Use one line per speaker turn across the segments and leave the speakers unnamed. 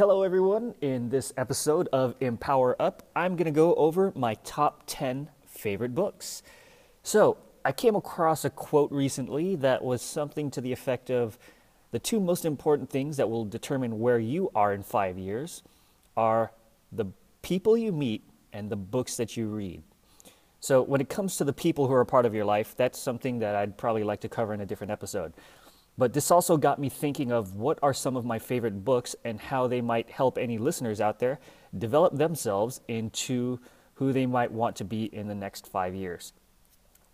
Hello, everyone. In this episode of Empower Up, I'm going to go over my top 10 favorite books. So, I came across a quote recently that was something to the effect of the two most important things that will determine where you are in five years are the people you meet and the books that you read. So, when it comes to the people who are a part of your life, that's something that I'd probably like to cover in a different episode. But this also got me thinking of what are some of my favorite books and how they might help any listeners out there develop themselves into who they might want to be in the next five years.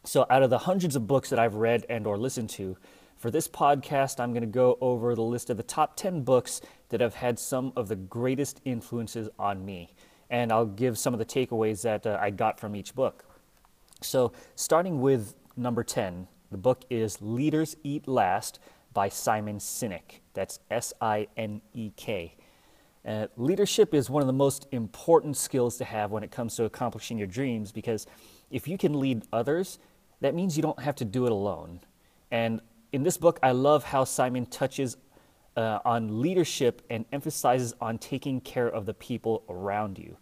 So, out of the hundreds of books that I've read and or listened to, for this podcast, I'm going to go over the list of the top 10 books that have had some of the greatest influences on me. And I'll give some of the takeaways that uh, I got from each book. So, starting with number 10, the book is Leaders Eat Last by Simon Sinek. That's S I N E K. Uh, leadership is one of the most important skills to have when it comes to accomplishing your dreams because if you can lead others, that means you don't have to do it alone. And in this book, I love how Simon touches uh, on leadership and emphasizes on taking care of the people around you.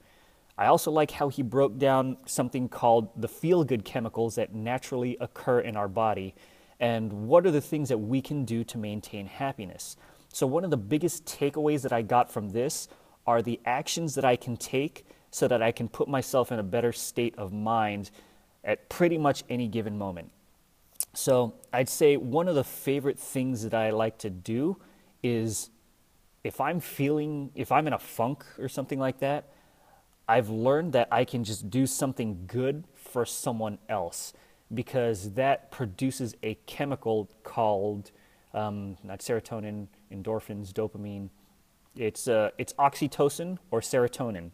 I also like how he broke down something called the feel good chemicals that naturally occur in our body and what are the things that we can do to maintain happiness. So, one of the biggest takeaways that I got from this are the actions that I can take so that I can put myself in a better state of mind at pretty much any given moment. So, I'd say one of the favorite things that I like to do is if I'm feeling, if I'm in a funk or something like that, I've learned that I can just do something good for someone else because that produces a chemical called um, not serotonin, endorphins, dopamine. It's, uh, it's oxytocin or serotonin.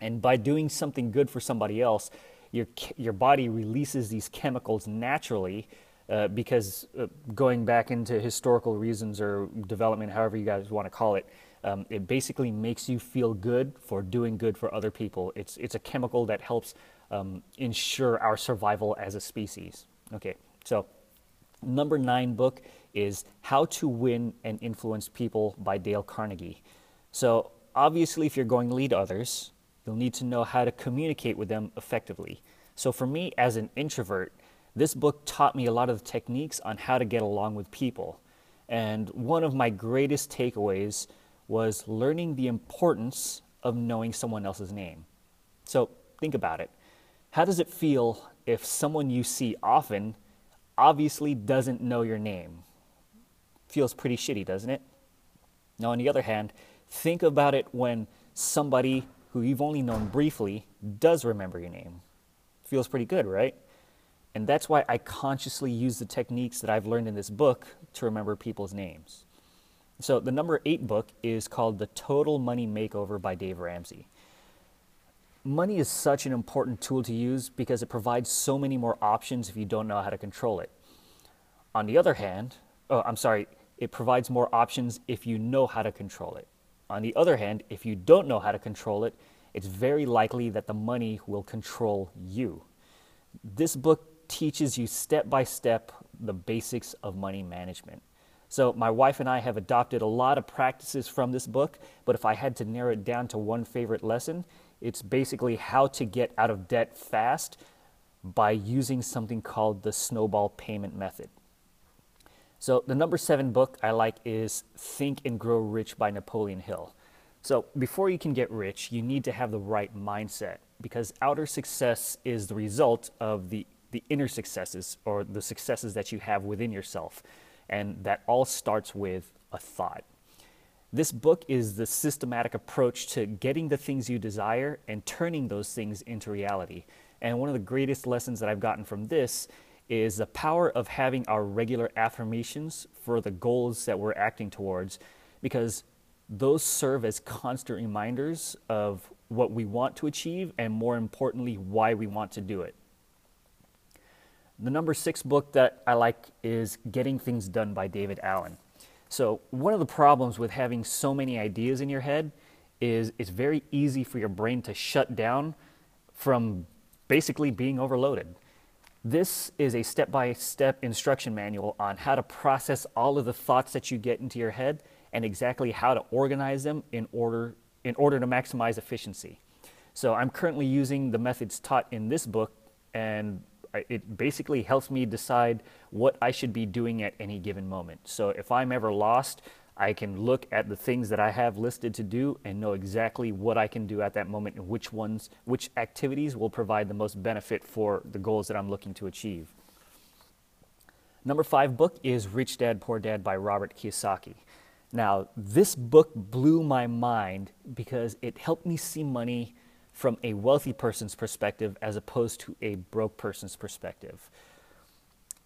And by doing something good for somebody else, your, your body releases these chemicals naturally uh, because uh, going back into historical reasons or development, however you guys want to call it, um, it basically makes you feel good for doing good for other people. It's, it's a chemical that helps um, ensure our survival as a species. Okay, so number nine book is How to Win and Influence People by Dale Carnegie. So, obviously, if you're going to lead others, you'll need to know how to communicate with them effectively. So, for me as an introvert, this book taught me a lot of the techniques on how to get along with people. And one of my greatest takeaways was learning the importance of knowing someone else's name. So think about it. How does it feel if someone you see often obviously doesn't know your name? Feels pretty shitty, doesn't it? Now, on the other hand, think about it when somebody who you've only known briefly does remember your name. Feels pretty good, right? And that's why I consciously use the techniques that I've learned in this book to remember people's names. So, the number eight book is called The Total Money Makeover by Dave Ramsey. Money is such an important tool to use because it provides so many more options if you don't know how to control it. On the other hand, oh, I'm sorry, it provides more options if you know how to control it. On the other hand, if you don't know how to control it, it's very likely that the money will control you. This book teaches you step by step the basics of money management. So, my wife and I have adopted a lot of practices from this book, but if I had to narrow it down to one favorite lesson, it's basically how to get out of debt fast by using something called the snowball payment method. So, the number seven book I like is Think and Grow Rich by Napoleon Hill. So, before you can get rich, you need to have the right mindset because outer success is the result of the, the inner successes or the successes that you have within yourself. And that all starts with a thought. This book is the systematic approach to getting the things you desire and turning those things into reality. And one of the greatest lessons that I've gotten from this is the power of having our regular affirmations for the goals that we're acting towards, because those serve as constant reminders of what we want to achieve and, more importantly, why we want to do it. The number six book that I like is Getting Things Done by David Allen. So, one of the problems with having so many ideas in your head is it's very easy for your brain to shut down from basically being overloaded. This is a step by step instruction manual on how to process all of the thoughts that you get into your head and exactly how to organize them in order, in order to maximize efficiency. So I'm currently using the methods taught in this book, and it basically helps me decide what I should be doing at any given moment. So if I'm ever lost, I can look at the things that I have listed to do and know exactly what I can do at that moment and which ones, which activities will provide the most benefit for the goals that I'm looking to achieve. Number five book is Rich Dad Poor Dad by Robert Kiyosaki. Now, this book blew my mind because it helped me see money from a wealthy person's perspective as opposed to a broke person's perspective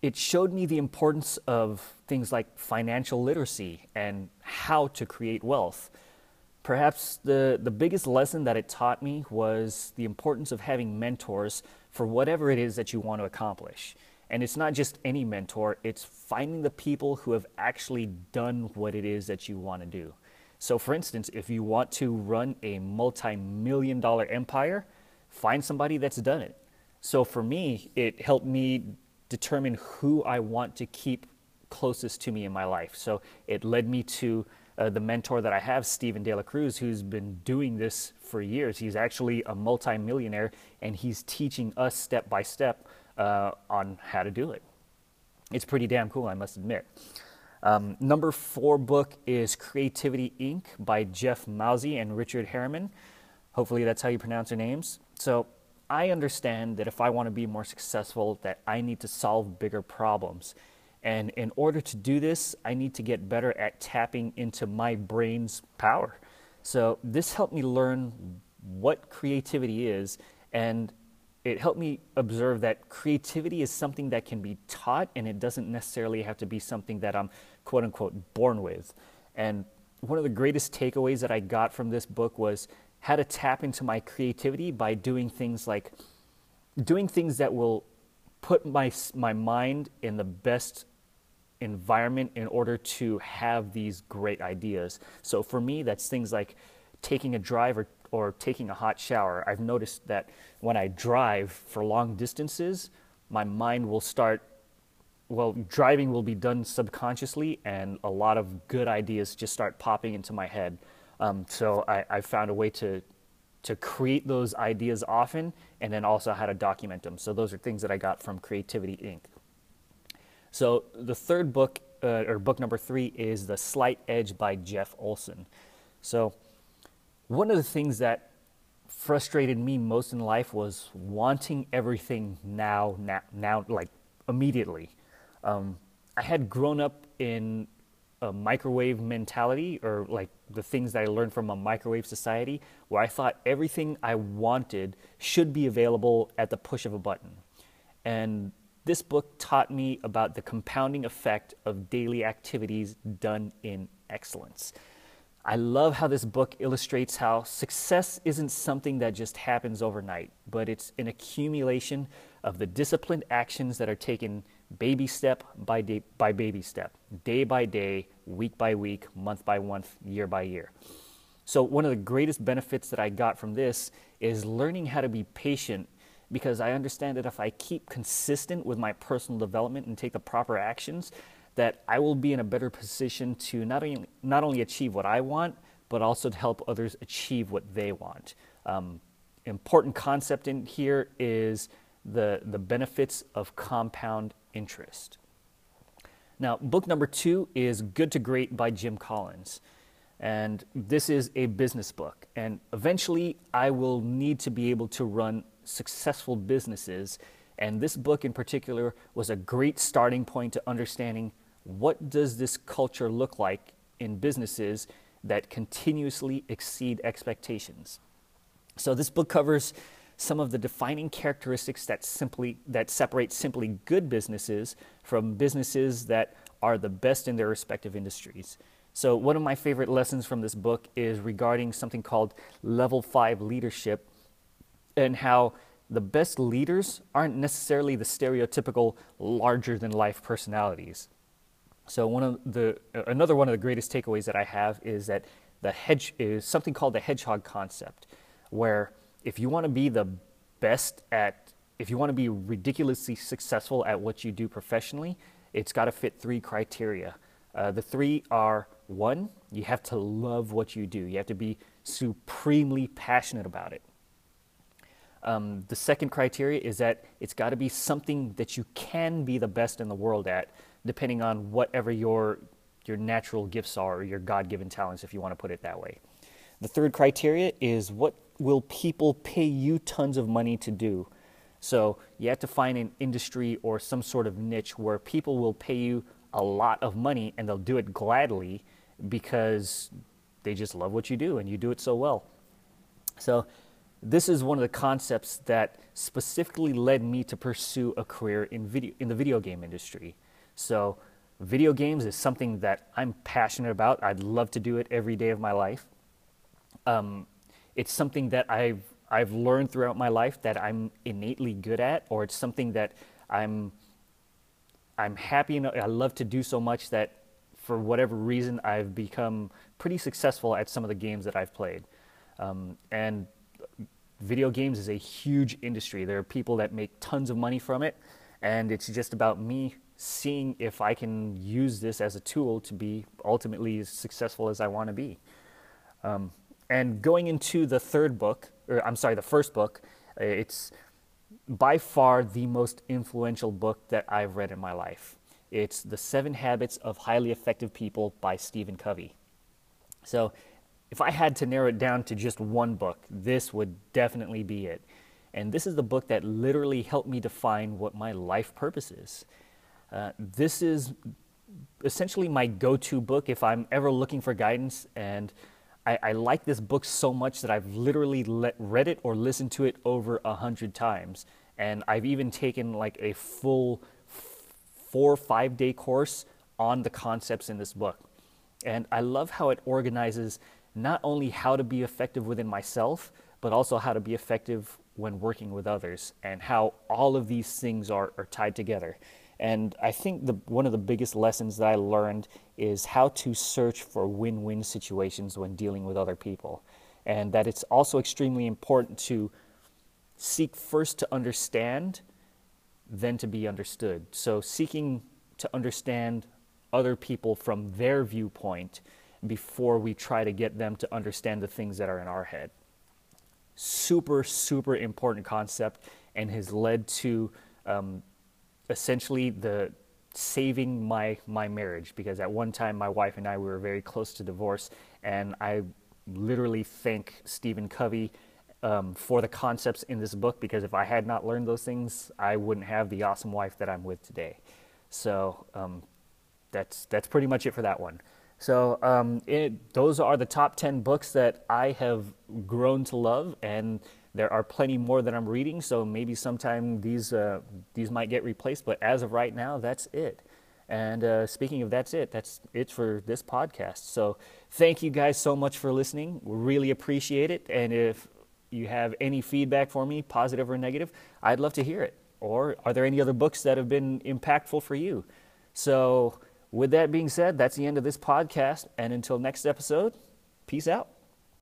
it showed me the importance of things like financial literacy and how to create wealth. Perhaps the, the biggest lesson that it taught me was the importance of having mentors for whatever it is that you want to accomplish. And it's not just any mentor, it's finding the people who have actually done what it is that you want to do. So, for instance, if you want to run a multi million dollar empire, find somebody that's done it. So, for me, it helped me determine who I want to keep closest to me in my life. So it led me to uh, the mentor that I have, Stephen De La Cruz, who's been doing this for years. He's actually a multimillionaire and he's teaching us step by step uh, on how to do it. It's pretty damn cool, I must admit. Um, number four book is Creativity Inc. by Jeff Mauzy and Richard Harriman. Hopefully, that's how you pronounce their names. So, I understand that if I want to be more successful, that I need to solve bigger problems. And in order to do this, I need to get better at tapping into my brain's power. So this helped me learn what creativity is and it helped me observe that creativity is something that can be taught and it doesn't necessarily have to be something that I'm quote unquote born with. And one of the greatest takeaways that I got from this book was how to tap into my creativity by doing things like doing things that will put my my mind in the best environment in order to have these great ideas. So for me, that's things like taking a drive or, or taking a hot shower. I've noticed that when I drive for long distances, my mind will start well, driving will be done subconsciously, and a lot of good ideas just start popping into my head. Um, so I, I found a way to to create those ideas often and then also how to document them. So those are things that I got from Creativity Inc. So the third book, uh, or book number three, is The Slight Edge by Jeff Olson. So one of the things that frustrated me most in life was wanting everything now, now, now like immediately. Um, I had grown up in a microwave mentality or like the things that I learned from a microwave society where I thought everything I wanted should be available at the push of a button. And this book taught me about the compounding effect of daily activities done in excellence. I love how this book illustrates how success isn't something that just happens overnight, but it's an accumulation of the disciplined actions that are taken baby step by day, by baby step, day by day, week by week, month by month, year by year. So, one of the greatest benefits that I got from this is learning how to be patient because I understand that if I keep consistent with my personal development and take the proper actions, that I will be in a better position to not only, not only achieve what I want, but also to help others achieve what they want. Um, important concept in here is the, the benefits of compound interest. Now, book number two is Good to Great by Jim Collins. And this is a business book. And eventually, I will need to be able to run successful businesses. And this book in particular was a great starting point to understanding what does this culture look like in businesses that continuously exceed expectations. So this book covers some of the defining characteristics that simply that separate simply good businesses from businesses that are the best in their respective industries. So one of my favorite lessons from this book is regarding something called level 5 leadership and how the best leaders aren't necessarily the stereotypical larger than life personalities. So one of the another one of the greatest takeaways that I have is that the hedge is something called the hedgehog concept where if you want to be the best at, if you want to be ridiculously successful at what you do professionally, it's got to fit three criteria. Uh, the three are one, you have to love what you do, you have to be supremely passionate about it. Um, the second criteria is that it's got to be something that you can be the best in the world at, depending on whatever your your natural gifts are or your God-given talents, if you want to put it that way. The third criteria is what will people pay you tons of money to do? So you have to find an industry or some sort of niche where people will pay you a lot of money and they'll do it gladly because they just love what you do and you do it so well. So this is one of the concepts that specifically led me to pursue a career in video in the video game industry. So video games is something that I'm passionate about. I'd love to do it every day of my life. Um, it's something that I've I've learned throughout my life that I'm innately good at, or it's something that I'm I'm happy and I love to do so much that for whatever reason I've become pretty successful at some of the games that I've played. Um, and video games is a huge industry. There are people that make tons of money from it, and it's just about me seeing if I can use this as a tool to be ultimately as successful as I want to be. Um, and going into the third book, or I'm sorry, the first book, uh, it's by far the most influential book that I've read in my life. It's The Seven Habits of Highly Effective People by Stephen Covey. So if I had to narrow it down to just one book, this would definitely be it. And this is the book that literally helped me define what my life purpose is. Uh, this is essentially my go to book if I'm ever looking for guidance. And I, I like this book so much that I've literally let, read it or listened to it over a hundred times. And I've even taken like a full four or five day course on the concepts in this book. And I love how it organizes not only how to be effective within myself, but also how to be effective when working with others and how all of these things are, are tied together. And I think the, one of the biggest lessons that I learned is how to search for win win situations when dealing with other people. And that it's also extremely important to seek first to understand, then to be understood. So, seeking to understand other people from their viewpoint before we try to get them to understand the things that are in our head. Super, super important concept and has led to um, essentially the saving my my marriage because at one time my wife and I we were very close to divorce and I literally thank Stephen Covey um, for the concepts in this book because if I had not learned those things I wouldn't have the awesome wife that I'm with today. So um, that's that's pretty much it for that one. So um, it, those are the top 10 books that I have grown to love, and there are plenty more that I'm reading. So maybe sometime these uh, these might get replaced, but as of right now, that's it. And uh, speaking of that's it, that's it for this podcast. So thank you guys so much for listening. We really appreciate it. And if you have any feedback for me, positive or negative, I'd love to hear it. Or are there any other books that have been impactful for you? So with that being said, that's the end of this podcast. And until next episode, peace out.